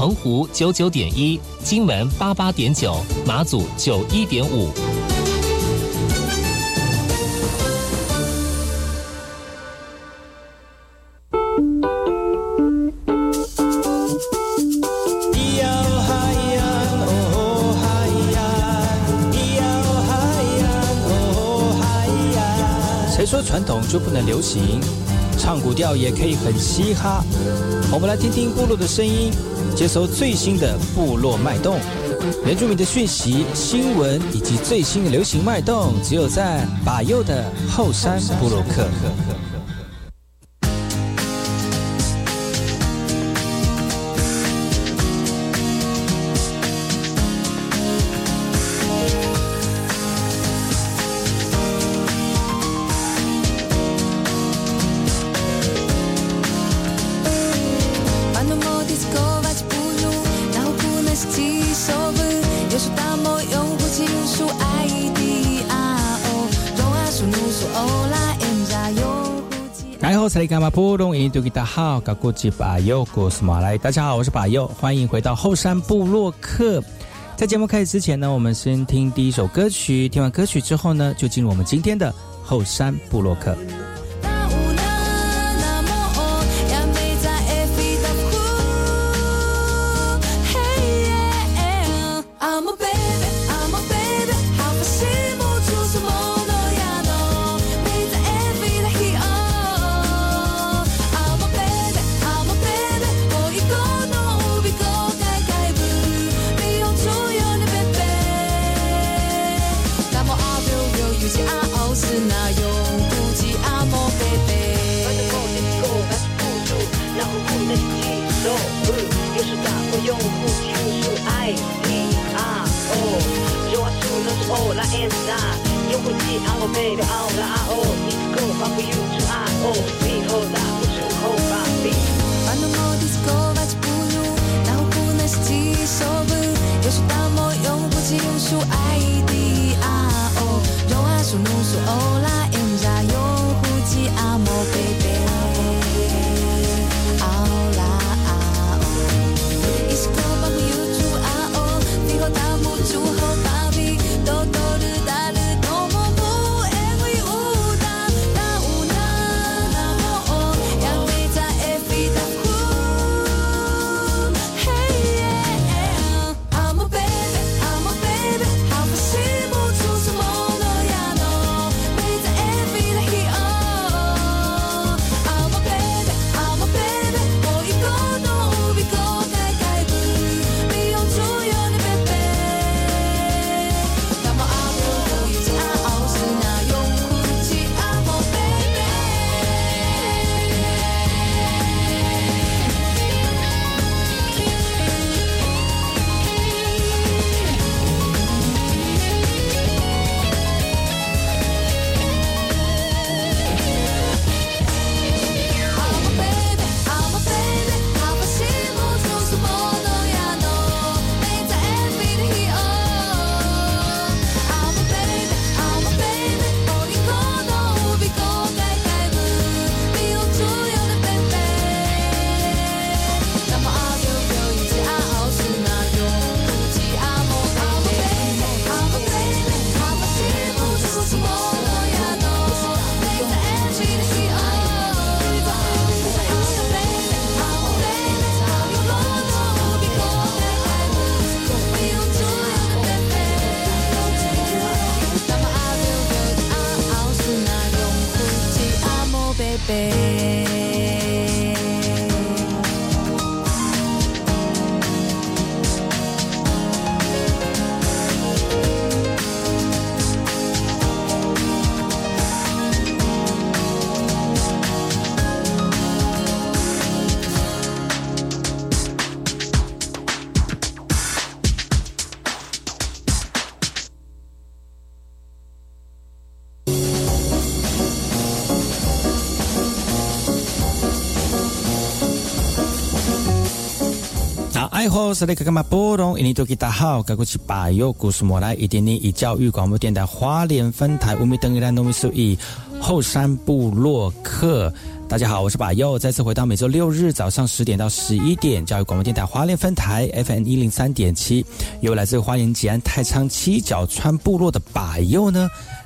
澎湖九九点一，金门八八点九，马祖九一点五。谁说传统就不能流行？唱古调也可以很嘻哈。我们来听听部落的声音。接收最新的部落脉动、原住民的讯息、新闻以及最新的流行脉动，只有在把右的后山部落克。大家好，我是巴佑，欢迎回到后山部落客。在节目开始之前呢，我们先听第一首歌曲。听完歌曲之后呢，就进入我们今天的后山部落客。哎吼，是那个嘛波隆，印尼多吉大好，该过去把右故事莫来，一点点以教育广播电台花莲分台乌米登伊兰农米苏以后山部落客。大家好，我是把右，再次回到每周六日早上十点到十一点，教育广播电台花莲分台 FM 一零三点七，由来自花莲吉安太仓七角川部落的把右呢。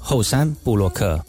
后山布洛克。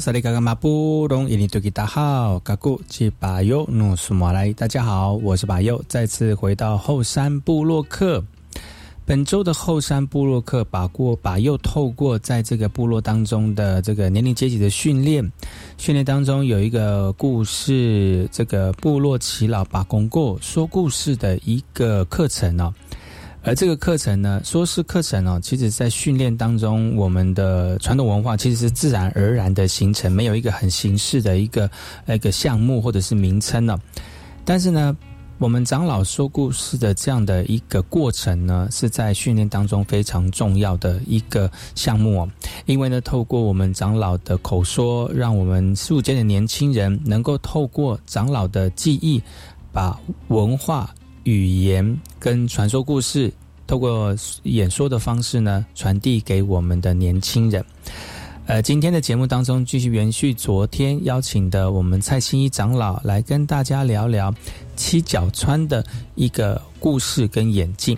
萨利嘎嘎马布隆伊尼多吉大好，嘎古吉巴尤努苏马来，大家好，我是巴尤，再次回到后山部落克。本周的后山部落客把过把又透过在这个部落当中的这个年龄阶级的训练，训练当中有一个故事，这个部落耆老把公过说故事的一个课程哦。而这个课程呢，说是课程哦，其实在训练当中，我们的传统文化其实是自然而然的形成，没有一个很形式的一个那个项目或者是名称呢。但是呢。我们长老说故事的这样的一个过程呢，是在训练当中非常重要的一个项目哦。因为呢，透过我们长老的口说，让我们十五间的年轻人能够透过长老的记忆，把文化、语言跟传说故事，透过演说的方式呢，传递给我们的年轻人。呃，今天的节目当中，继续延续昨天邀请的我们蔡新一长老来跟大家聊聊七角川的一个故事跟演进。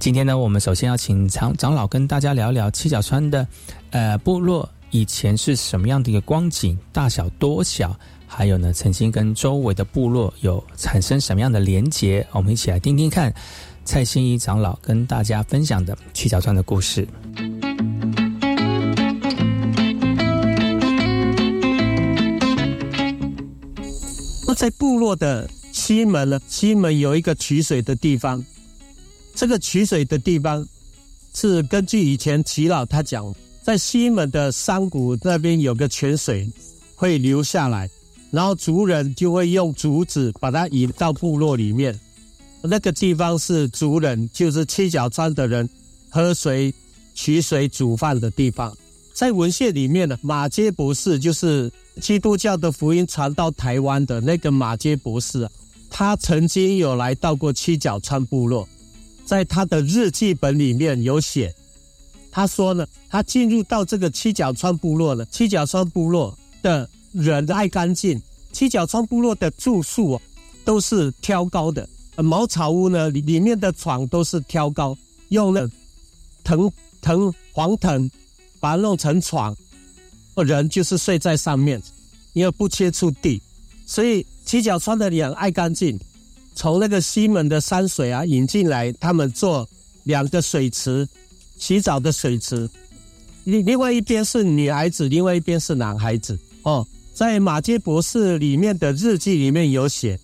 今天呢，我们首先要请长长老跟大家聊聊七角川的呃部落以前是什么样的一个光景，大小多小，还有呢，曾经跟周围的部落有产生什么样的连结？我们一起来听听看蔡新一长老跟大家分享的七角川的故事。在部落的西门呢，西门有一个取水的地方。这个取水的地方是根据以前齐老他讲，在西门的山谷那边有个泉水会流下来，然后族人就会用竹子把它引到部落里面。那个地方是族人，就是七角川的人喝水、取水、煮饭的地方。在文献里面呢，马街博士就是。基督教的福音传到台湾的那个马街博士，他曾经有来到过七角川部落，在他的日记本里面有写，他说呢，他进入到这个七角川部落了。七角川部落的人爱干净，七角川部落的住宿都是挑高的，茅草屋呢里面的床都是挑高，用那藤藤黄藤把它弄成床。人就是睡在上面，因为不接触地，所以七角川的人爱干净。从那个西门的山水啊引进来，他们做两个水池，洗澡的水池。另另外一边是女孩子，另外一边是男孩子。哦，在马街博士里面的日记里面有写，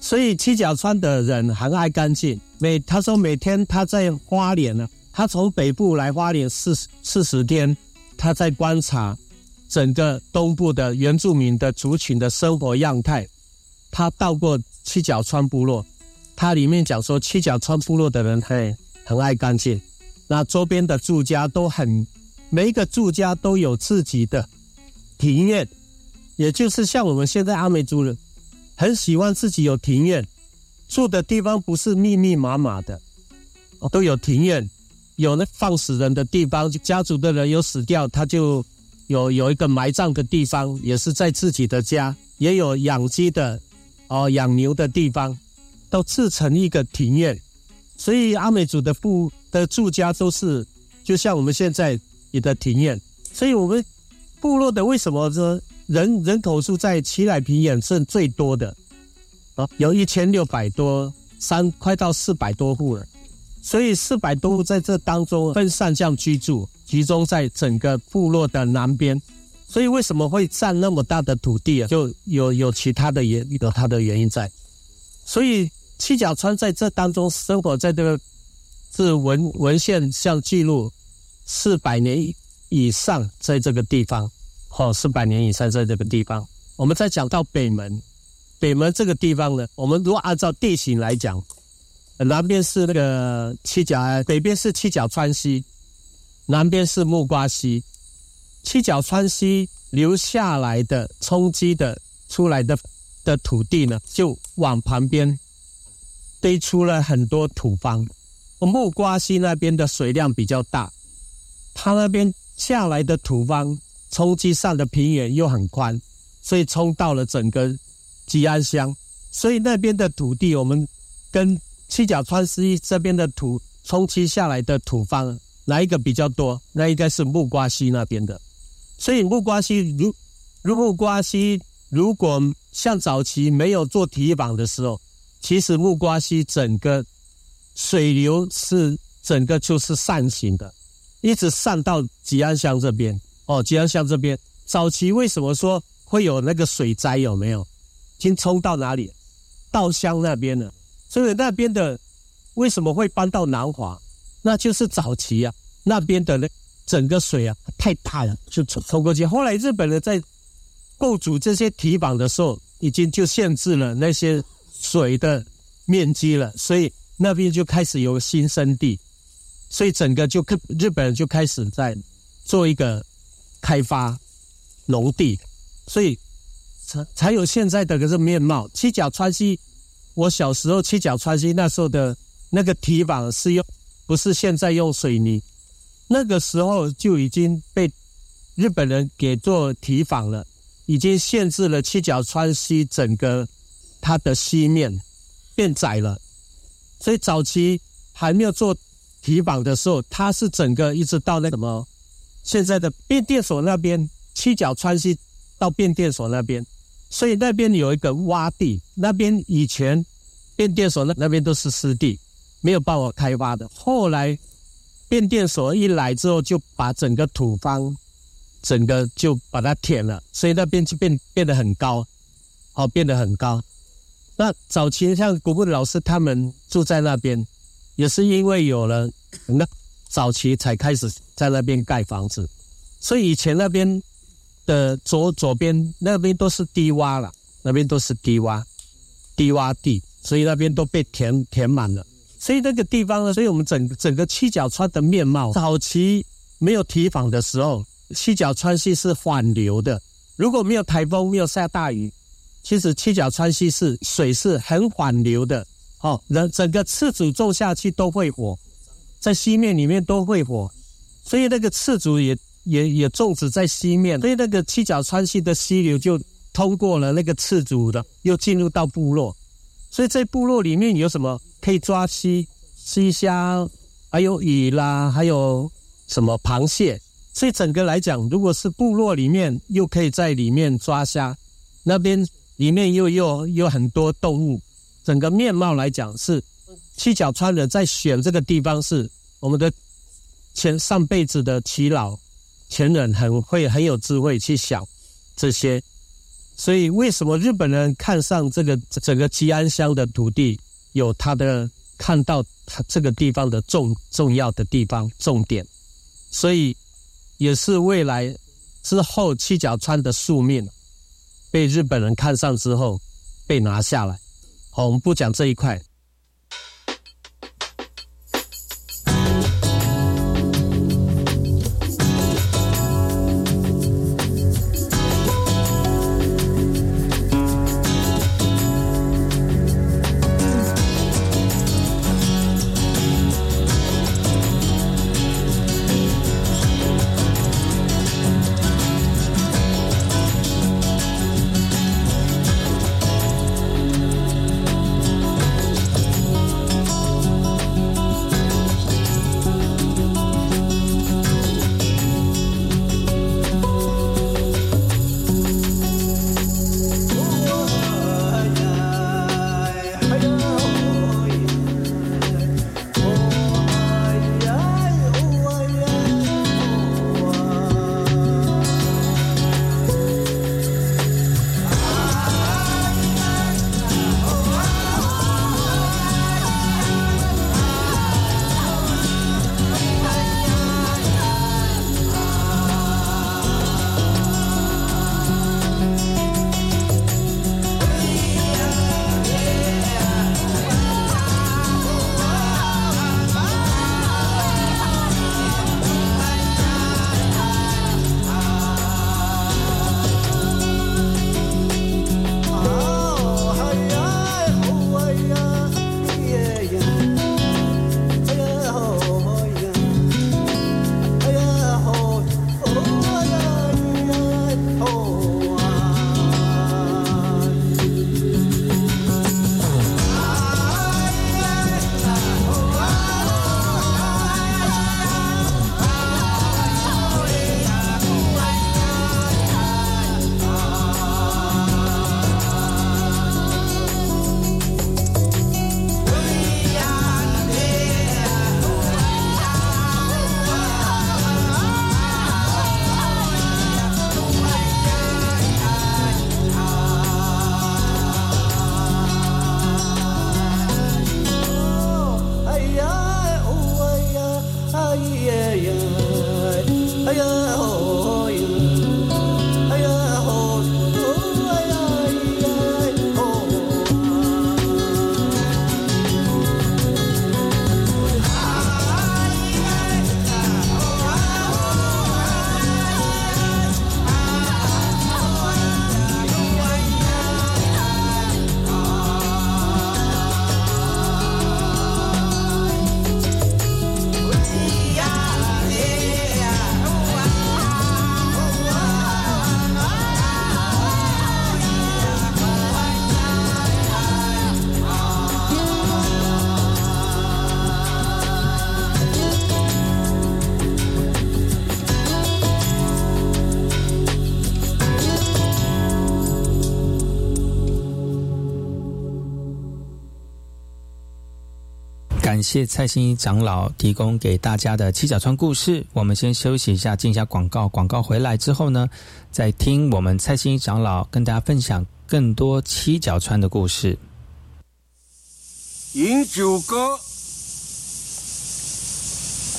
所以七角川的人很爱干净。每他说每天他在花莲呢，他从北部来花莲四四十天，他在观察。整个东部的原住民的族群的生活样态，他到过七角川部落，他里面讲说七角川部落的人很很爱干净，那周边的住家都很，每一个住家都有自己的庭院，也就是像我们现在阿美族人，很喜欢自己有庭院，住的地方不是密密麻麻的，都有庭院，有那放死人的地方，家族的人有死掉，他就。有有一个埋葬的地方，也是在自己的家；也有养鸡的，哦，养牛的地方，都自成一个庭院。所以阿美族的部的住家都是，就像我们现在你的庭院。所以我们部落的为什么说人人口数在奇乃平原是最多的？啊，有一千六百多，三快到四百多户了。所以四百多户在这当中分散向居住。集中在整个部落的南边，所以为什么会占那么大的土地啊？就有有其他的原有它的原因在。所以七角川在这当中生活在这个是文文献上记录四百年以上在这个地方，哦，四百年以上在这个地方。我们再讲到北门，北门这个地方呢，我们如果按照地形来讲，南边是那个七角，北边是七角川溪。南边是木瓜溪，七角川溪流下来的冲击的出来的的土地呢，就往旁边堆出了很多土方。木瓜溪那边的水量比较大，它那边下来的土方冲击上的平原又很宽，所以冲到了整个吉安乡。所以那边的土地，我们跟七角川溪这边的土冲击下来的土方。哪一个比较多？那应该是木瓜溪那边的。所以木瓜溪如如木瓜溪，如果像早期没有做体育榜的时候，其实木瓜溪整个水流是整个就是扇形的，一直扇到吉安乡这边。哦，吉安乡这边早期为什么说会有那个水灾？有没有？已经冲到哪里？稻香那边了。所以那边的为什么会搬到南华？那就是早期啊，那边的那整个水啊太大了，就冲冲过去。后来日本人在构筑这些堤防的时候，已经就限制了那些水的面积了，所以那边就开始有新生地，所以整个就日本人就开始在做一个开发农地，所以才才有现在的这个面貌。七角川西，我小时候七角川西那时候的那个堤防是用，不是现在用水泥，那个时候就已经被日本人给做堤防了。已经限制了七角川西整个它的西面变窄了，所以早期还没有做堤防的时候，它是整个一直到那什么现在的变电所那边，七角川西到变电所那边，所以那边有一个洼地，那边以前变电所那那边都是湿地，没有办法开发的。后来变电所一来之后，就把整个土方。整个就把它填了，所以那边就变变得很高，哦，变得很高。那早期像古布老师他们住在那边，也是因为有了那早期才开始在那边盖房子，所以以前那边的左左边那边都是低洼了，那边都是低洼低洼地，所以那边都被填填满了。所以那个地方呢，所以我们整整个七角川的面貌，早期没有堤防的时候。七角川溪是缓流的，如果没有台风、没有下大雨，其实七角川溪是水是很缓流的。哦，人整个赤足种下去都会活，在溪面里面都会火，所以那个赤足也也也种植在溪面，所以那个七角川系的溪流就通过了那个赤足的，又进入到部落，所以在部落里面有什么可以抓溪溪虾，还有鱼啦，还有什么螃蟹。所以整个来讲，如果是部落里面又可以在里面抓虾，那边里面又又有很多动物，整个面貌来讲是七角川人在选这个地方，是我们的前上辈子的耆老前人很会很有智慧去想这些。所以为什么日本人看上这个整个吉安乡的土地，有他的看到他这个地方的重重要的地方重点，所以。也是未来之后七角川的宿命，被日本人看上之后被拿下来。好，我们不讲这一块。yeah, yeah, yeah. 谢蔡新一长老提供给大家的七角川故事。我们先休息一下，进一下广告。广告回来之后呢，再听我们蔡新一长老跟大家分享更多七角川的故事。饮酒歌，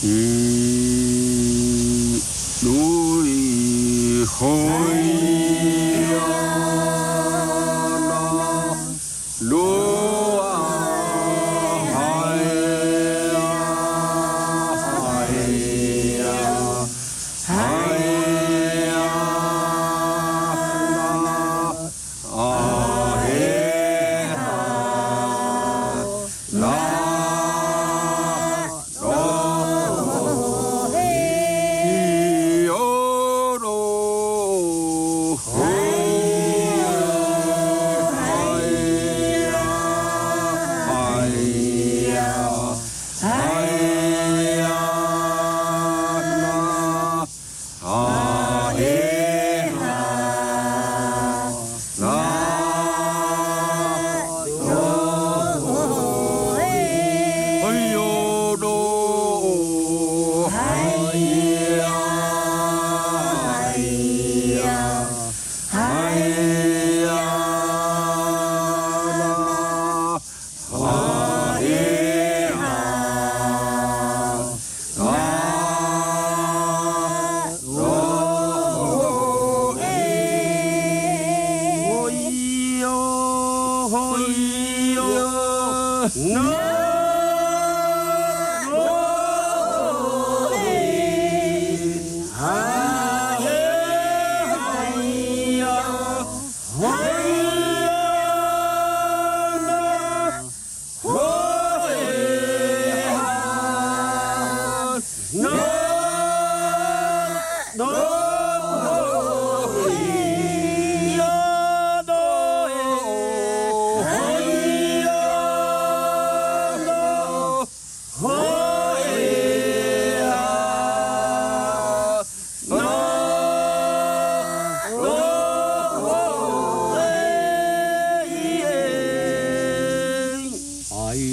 一路一回呀，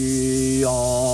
哎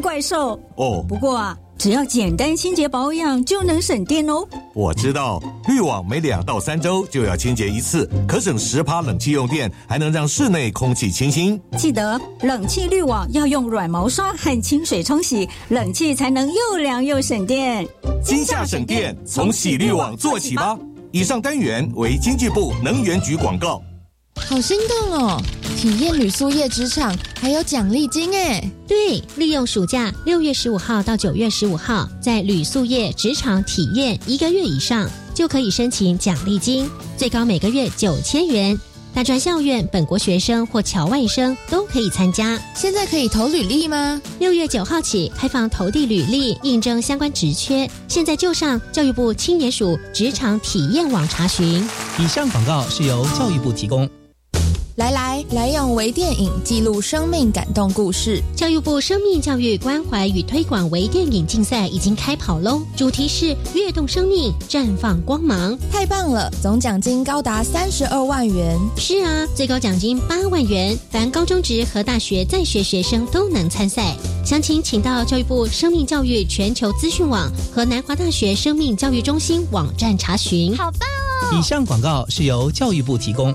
怪兽。哦。不过啊，只要简单清洁保养就能省电哦。我知道，滤网每两到三周就要清洁一次，可省十趴冷气用电，还能让室内空气清新。记得冷气滤网要用软毛刷和清水冲洗，冷气才能又凉又省电。今夏省电，从洗滤网做起吧。以上单元为经济部能源局广告。好心动哦！体验旅宿业职场还有奖励金哎！对，利用暑假六月十五号到九月十五号，在旅宿业职场体验一个月以上，就可以申请奖励金，最高每个月九千元。大专校院、本国学生或侨外生都可以参加。现在可以投履历吗？六月九号起开放投递履历，应征相关职缺。现在就上教育部青年署职场体验网查询。以上广告是由教育部提供。来来来，用微电影记录生命感动故事。教育部生命教育关怀与推广微电影竞赛已经开跑喽，主题是跃动生命，绽放光芒。太棒了，总奖金高达三十二万元。是啊，最高奖金八万元，凡高中职和大学在学学生都能参赛。详情请到教育部生命教育全球资讯网和南华大学生命教育中心网站查询。好棒哦！以上广告是由教育部提供。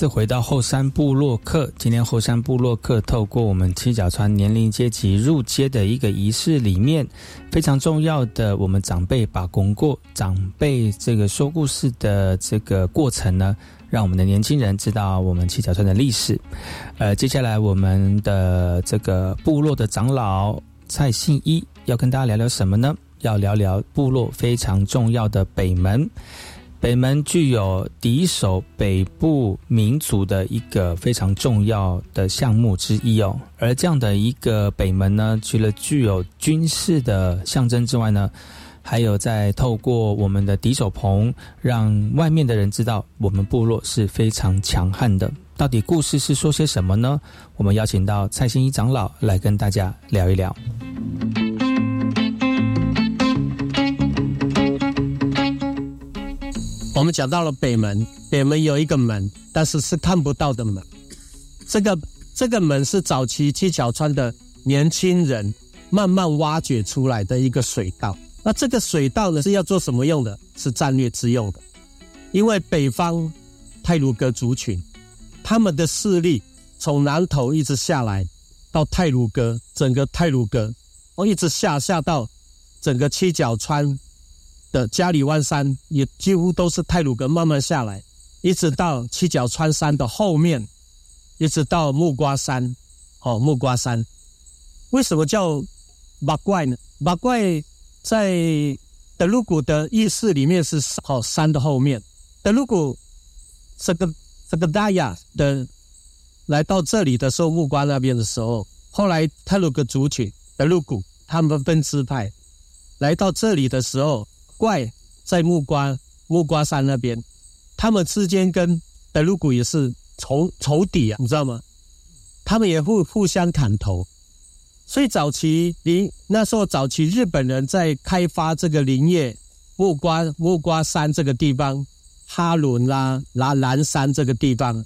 次回到后山部落客。今天后山部落客透过我们七角川年龄阶级入阶的一个仪式里面，非常重要的，我们长辈把功过，长辈这个说故事的这个过程呢，让我们的年轻人知道我们七角川的历史。呃，接下来我们的这个部落的长老蔡信一要跟大家聊聊什么呢？要聊聊部落非常重要的北门。北门具有敌手北部民族的一个非常重要的项目之一哦，而这样的一个北门呢，除了具有军事的象征之外呢，还有在透过我们的敌手棚，让外面的人知道我们部落是非常强悍的。到底故事是说些什么呢？我们邀请到蔡新一长老来跟大家聊一聊。我们讲到了北门，北门有一个门，但是是看不到的门。这个这个门是早期七角川的年轻人慢慢挖掘出来的一个水道。那这个水道呢是要做什么用的？是战略之用的。因为北方泰鲁格族群，他们的势力从南头一直下来到泰鲁格，整个泰鲁格，哦，一直下下到整个七角川。的加里湾山也几乎都是泰鲁格慢慢下来，一直到七角川山的后面，一直到木瓜山，哦，木瓜山，为什么叫八怪呢？八怪在德鲁古的意识里面是哦山的后面。德鲁古这个这个大亚的来到这里的时候，木瓜那边的时候，后来泰鲁格族群德鲁古他们分支派来到这里的时候。怪在木瓜木瓜山那边，他们之间跟德鲁古也是仇仇敌啊，你知道吗？他们也互互相砍头，所以早期林那时候早期日本人在开发这个林业木瓜木瓜山这个地方，哈伦啦、拉蓝山这个地方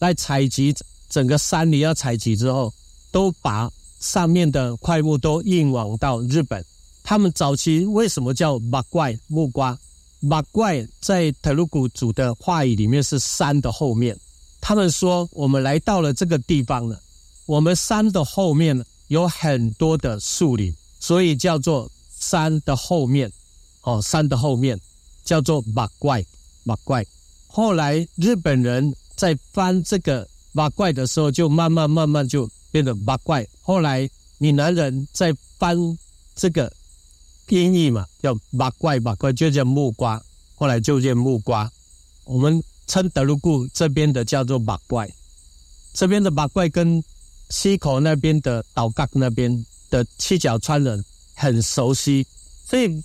来采集整个山里要采集之后，都把上面的块木都运往到日本。他们早期为什么叫马怪木瓜？马怪在特鲁古族的话语里面是山的后面。他们说我们来到了这个地方了，我们山的后面有很多的树林，所以叫做山的后面。哦，山的后面叫做马怪马怪。后来日本人在翻这个马怪的时候，就慢慢慢慢就变成马怪。后来闽南人在翻这个。音译嘛，叫马怪马怪，就叫木瓜，后来就叫木瓜。我们称德鲁固这边的叫做马怪，这边的马怪跟溪口那边的岛嘎那边的七角川人很熟悉，所以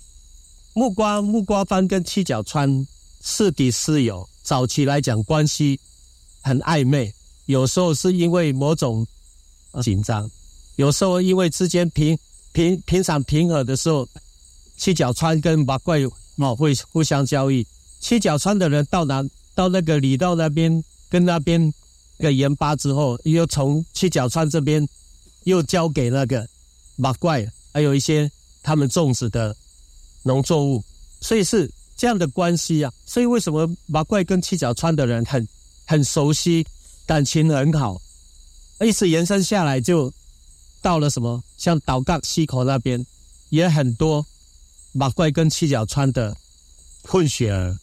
木瓜木瓜番跟七角川是敌是友，早期来讲关系很暧昧，有时候是因为某种紧张，有时候因为之间平平平常平和的时候。七角川跟八怪哦会互相交易，七角川的人到哪到那个里道那边跟那边个盐巴之后，又从七角川这边又交给那个八怪，还有一些他们种植的农作物，所以是这样的关系啊。所以为什么八怪跟七角川的人很很熟悉，感情很好，一直延伸下来就到了什么像岛杠溪口那边也很多。马怪跟七角川的混血儿，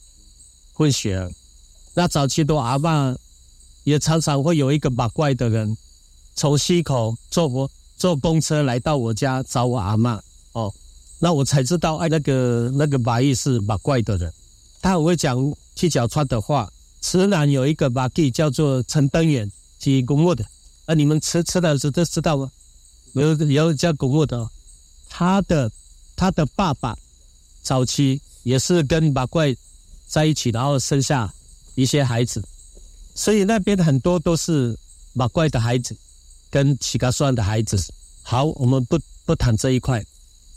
混血儿，那早期的阿爸也常常会有一个马怪的人从溪口坐火坐公车来到我家找我阿妈哦，那我才知道哎，那个那个马义是马怪的人，他很会讲七角川的话。池南有一个马弟叫做陈登远，是公墓的，啊，你们吃吃的时候都知道吗？有有叫公墓的，他的。他的爸爸早期也是跟马怪在一起，然后生下一些孩子，所以那边很多都是马怪的孩子跟乞嘎算的孩子。好，我们不不谈这一块。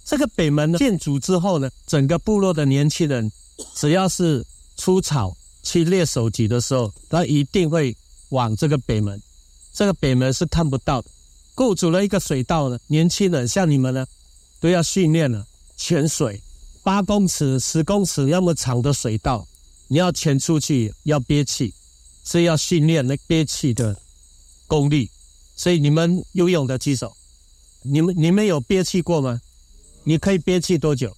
这个北门建筑之后呢，整个部落的年轻人只要是出草去猎手级的时候，他一定会往这个北门。这个北门是看不到的，构筑了一个水道呢。年轻人像你们呢？都要训练了，潜水八公尺、十公尺那么长的水道，你要潜出去要憋气，是要训练那憋气的功力。所以你们游泳的举手，你们你们有憋气过吗？你可以憋气多久？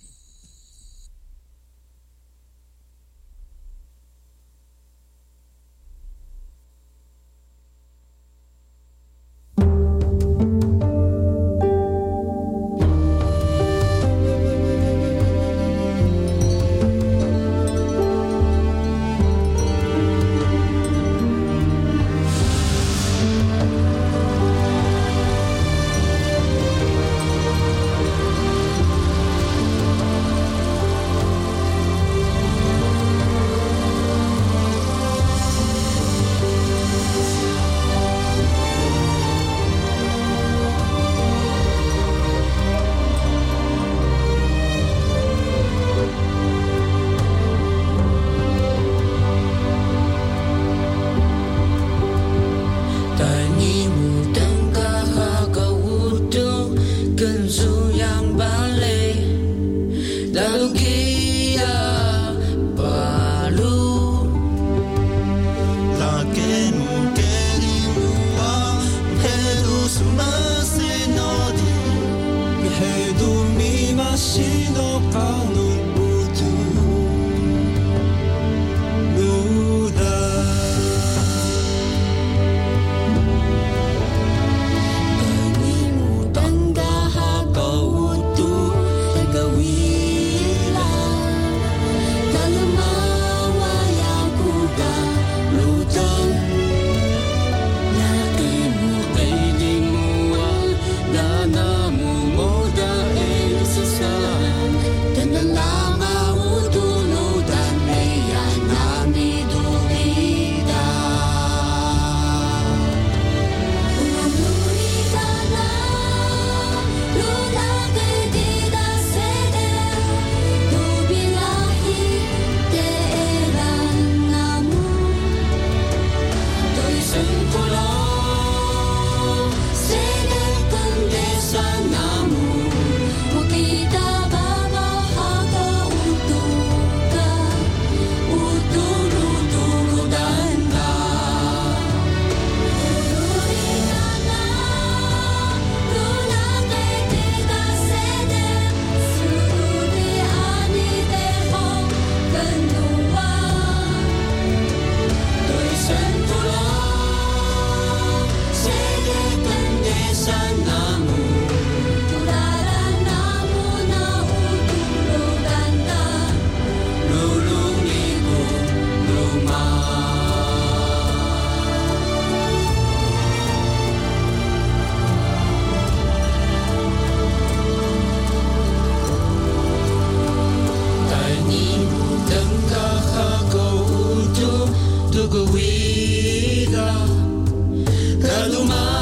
beira do mar.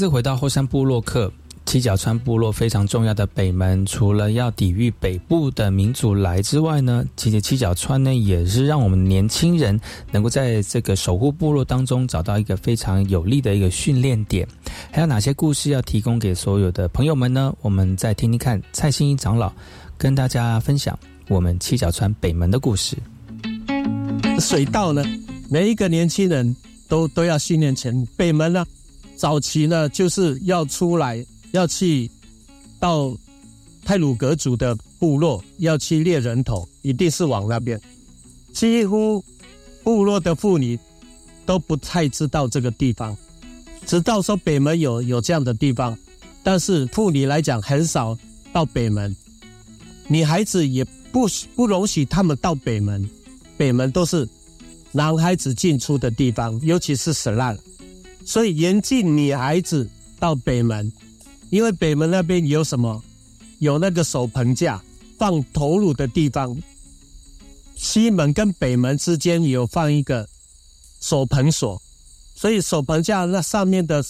次回到后山部落客。七角川部落非常重要的北门，除了要抵御北部的民族来之外呢，其实七角川呢也是让我们年轻人能够在这个守护部落当中找到一个非常有利的一个训练点。还有哪些故事要提供给所有的朋友们呢？我们再听听看蔡新一长老跟大家分享我们七角川北门的故事。水稻呢，每一个年轻人都都要训练前北门呢，早期呢就是要出来。要去到泰鲁格族的部落，要去猎人头，一定是往那边。几乎部落的妇女都不太知道这个地方，直到说北门有有这样的地方，但是妇女来讲很少到北门，女孩子也不不容许他们到北门，北门都是男孩子进出的地方，尤其是死烂，所以严禁女孩子到北门。因为北门那边有什么？有那个手棚架放头颅的地方。西门跟北门之间有放一个手盆锁，所以手盆架那上面的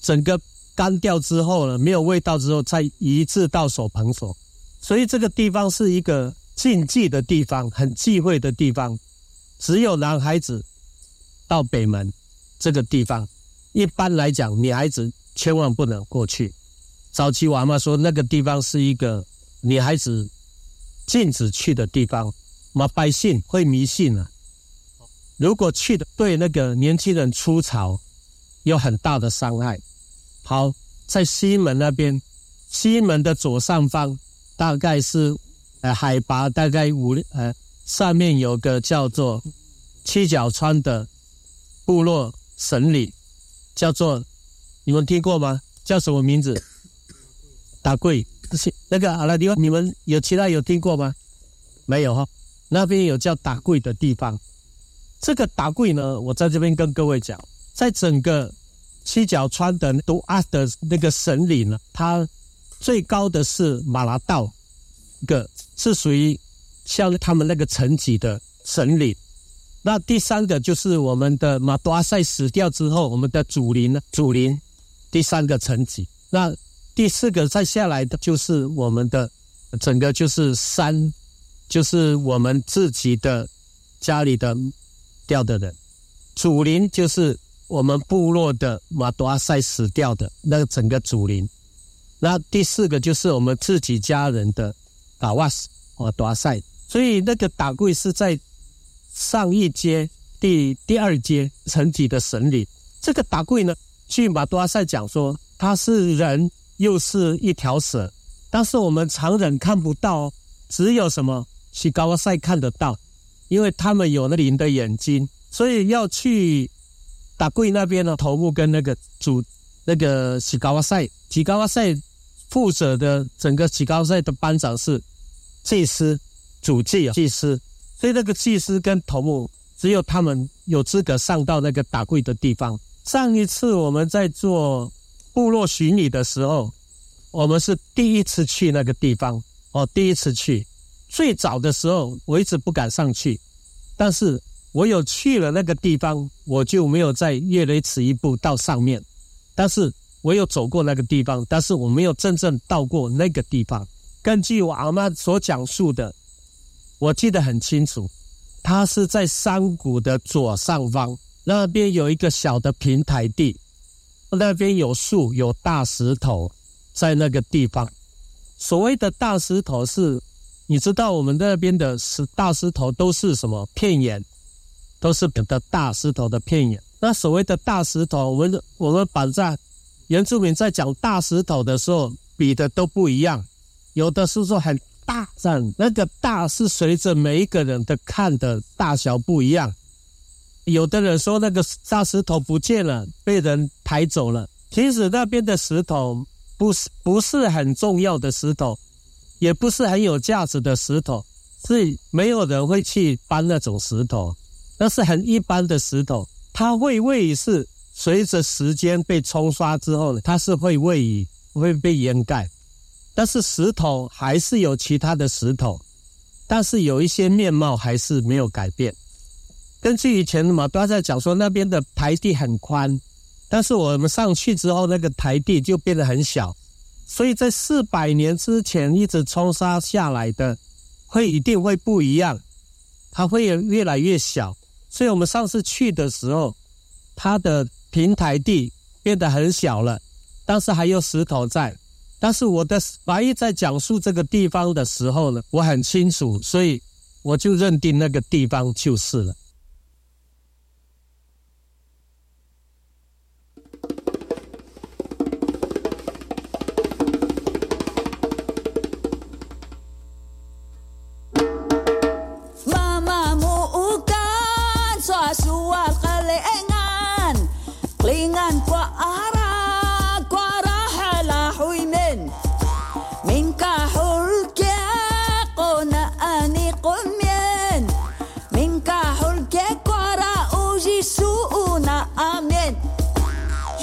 整个干掉之后呢，没有味道之后，再移至到手盆锁。所以这个地方是一个禁忌的地方，很忌讳的地方。只有男孩子到北门这个地方，一般来讲，女孩子。千万不能过去。早期我妈说那个地方是一个女孩子禁止去的地方，嘛百姓会迷信啊。如果去的对那个年轻人出草有很大的伤害。好，在西门那边，西门的左上方大概是呃海拔大概五呃上面有个叫做七角川的部落神里，叫做。你们听过吗？叫什么名字？打贵，是那个阿拉迪，你们有其他有听过吗？没有哈，那边有叫打贵的地方。这个打贵呢，我在这边跟各位讲，在整个七角川的都阿的那个神里呢，它最高的是马拉道，个是属于像他们那个层级的神里。那第三个就是我们的马多阿塞死掉之后，我们的祖灵呢，祖灵。第三个层级，那第四个再下来的就是我们的整个就是山，就是我们自己的家里的掉的人，祖灵就是我们部落的马多阿塞死掉的那个整个祖灵，那第四个就是我们自己家人的打瓦斯马多阿塞，所以那个打柜是在上一阶第第二阶层级的神灵，这个打贵呢。据马多阿塞讲说，他是人，又是一条蛇，但是我们常人看不到，只有什么西高阿塞看得到，因为他们有那灵的眼睛，所以要去打贵那边的头目跟那个主那个西高阿塞，西高阿塞负责的整个西高阿塞的班长是祭司，主祭啊祭司，所以那个祭司跟头目只有他们有资格上到那个打柜的地方。上一次我们在做部落巡礼的时候，我们是第一次去那个地方哦，第一次去。最早的时候我一直不敢上去，但是我有去了那个地方，我就没有再越雷池一步到上面。但是我有走过那个地方，但是我没有真正到过那个地方。根据我阿妈所讲述的，我记得很清楚，它是在山谷的左上方。那边有一个小的平台地，那边有树，有大石头，在那个地方。所谓的大石头是，你知道我们那边的石大石头都是什么片岩，都是的大石头的片岩。那所谓的大石头，我们我们板在原住民在讲大石头的时候，比的都不一样。有的是说很大，样那个大是随着每一个人的看的大小不一样。有的人说那个大石头不见了，被人抬走了。其实那边的石头不是不是很重要的石头，也不是很有价值的石头，是没有人会去搬那种石头。那是很一般的石头，它会位移是随着时间被冲刷之后呢，它是会位移会被掩盖。但是石头还是有其他的石头，但是有一些面貌还是没有改变。根据以前的嘛，都在讲说那边的台地很宽，但是我们上去之后，那个台地就变得很小，所以在四百年之前一直冲沙下来的，会一定会不一样，它会越来越小。所以我们上次去的时候，它的平台地变得很小了，但是还有石头在。但是我的白玉在讲述这个地方的时候呢，我很清楚，所以我就认定那个地方就是了。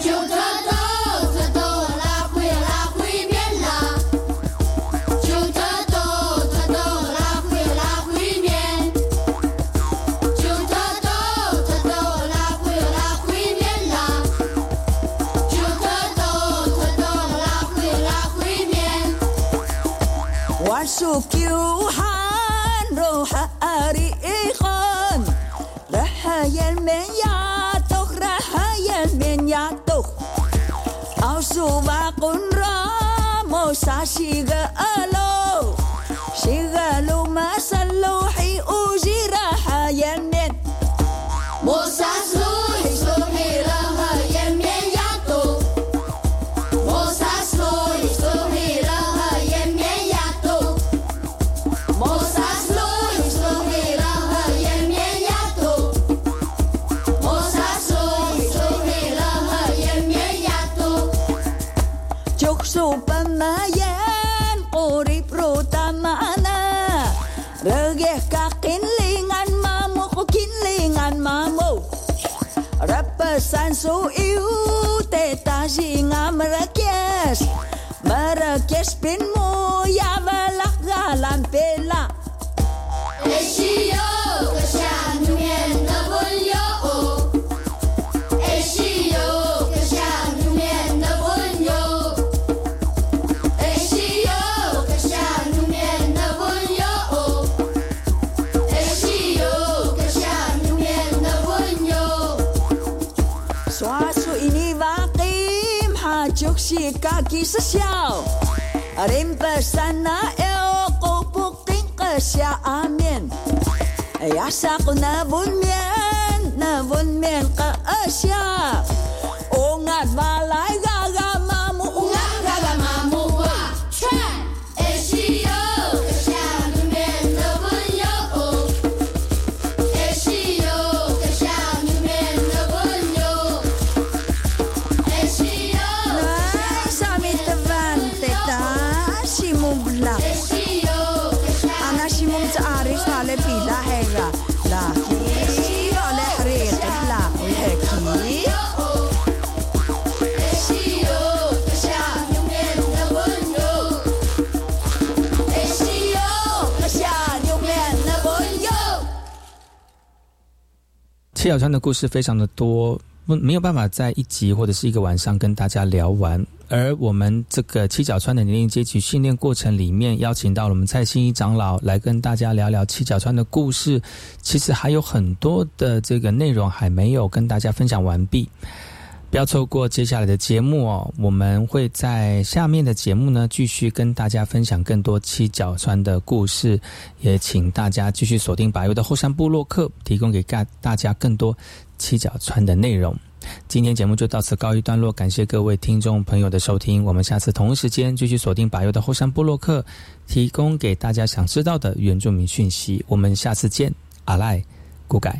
You're done. saçı Suksika kisa siyaw Rimpa sana eo kupuking ka siya amin Ay asa ko na bunmien Na bunmien ka asya Ungat balay 七角川的故事非常的多，不没有办法在一集或者是一个晚上跟大家聊完。而我们这个七角川的年龄阶级训练过程里面，邀请到了我们蔡新一长老来跟大家聊聊七角川的故事。其实还有很多的这个内容还没有跟大家分享完毕。不要错过接下来的节目哦！我们会在下面的节目呢，继续跟大家分享更多七角川的故事，也请大家继续锁定百优的后山部落客，提供给大大家更多七角川的内容。今天节目就到此告一段落，感谢各位听众朋友的收听，我们下次同一时间继续锁定百优的后山部落客，提供给大家想知道的原住民讯息。我们下次见，阿赖，古改。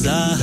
pisar